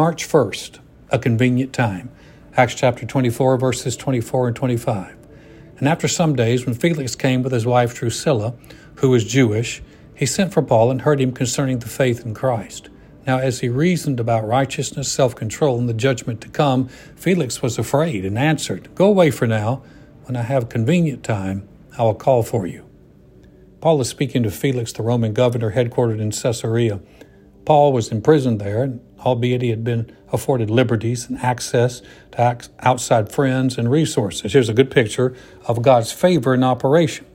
March 1st, a convenient time. Acts chapter 24, verses 24 and 25. And after some days, when Felix came with his wife Drusilla, who was Jewish, he sent for Paul and heard him concerning the faith in Christ. Now, as he reasoned about righteousness, self control, and the judgment to come, Felix was afraid and answered, Go away for now. When I have convenient time, I will call for you. Paul is speaking to Felix, the Roman governor headquartered in Caesarea. Paul was imprisoned there, and albeit he had been afforded liberties and access to outside friends and resources. Here's a good picture of God's favor in operation.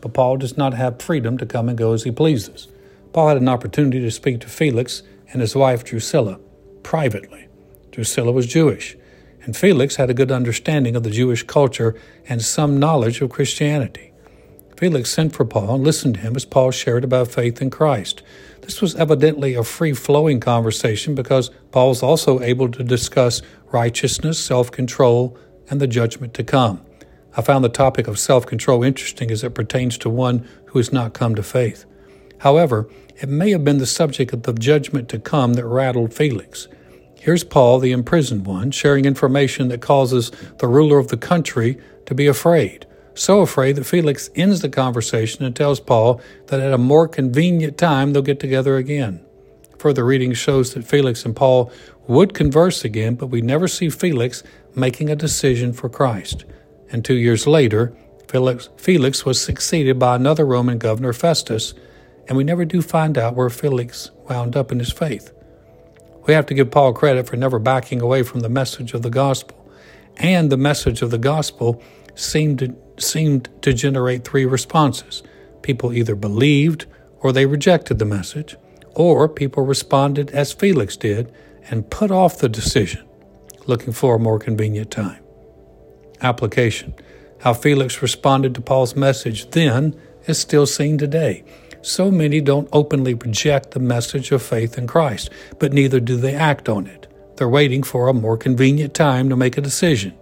But Paul does not have freedom to come and go as he pleases. Paul had an opportunity to speak to Felix and his wife Drusilla privately. Drusilla was Jewish, and Felix had a good understanding of the Jewish culture and some knowledge of Christianity. Felix sent for Paul and listened to him as Paul shared about faith in Christ. This was evidently a free flowing conversation because Paul was also able to discuss righteousness, self control, and the judgment to come. I found the topic of self control interesting as it pertains to one who has not come to faith. However, it may have been the subject of the judgment to come that rattled Felix. Here's Paul, the imprisoned one, sharing information that causes the ruler of the country to be afraid so afraid that Felix ends the conversation and tells Paul that at a more convenient time they'll get together again. Further reading shows that Felix and Paul would converse again, but we never see Felix making a decision for Christ. And two years later, Felix, Felix was succeeded by another Roman governor, Festus, and we never do find out where Felix wound up in his faith. We have to give Paul credit for never backing away from the message of the gospel. And the message of the gospel seemed to seemed to generate three responses. People either believed or they rejected the message, or people responded as Felix did and put off the decision, looking for a more convenient time. Application How Felix responded to Paul's message then is still seen today. So many don't openly reject the message of faith in Christ, but neither do they act on it. They're waiting for a more convenient time to make a decision.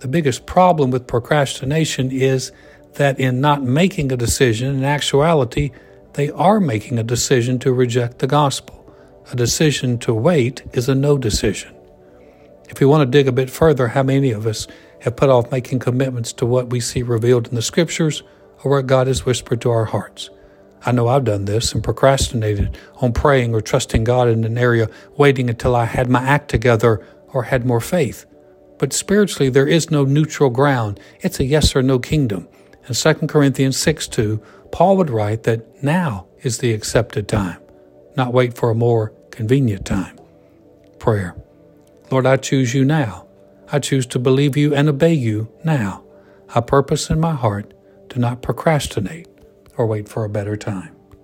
The biggest problem with procrastination is that in not making a decision, in actuality, they are making a decision to reject the gospel. A decision to wait is a no decision. If we want to dig a bit further, how many of us have put off making commitments to what we see revealed in the scriptures or what God has whispered to our hearts? I know I've done this and procrastinated on praying or trusting God in an area, waiting until I had my act together or had more faith. But spiritually, there is no neutral ground. It's a yes or no kingdom. In 2 Corinthians 6 2, Paul would write that now is the accepted time, not wait for a more convenient time. Prayer Lord, I choose you now. I choose to believe you and obey you now. I purpose in my heart to not procrastinate or wait for a better time.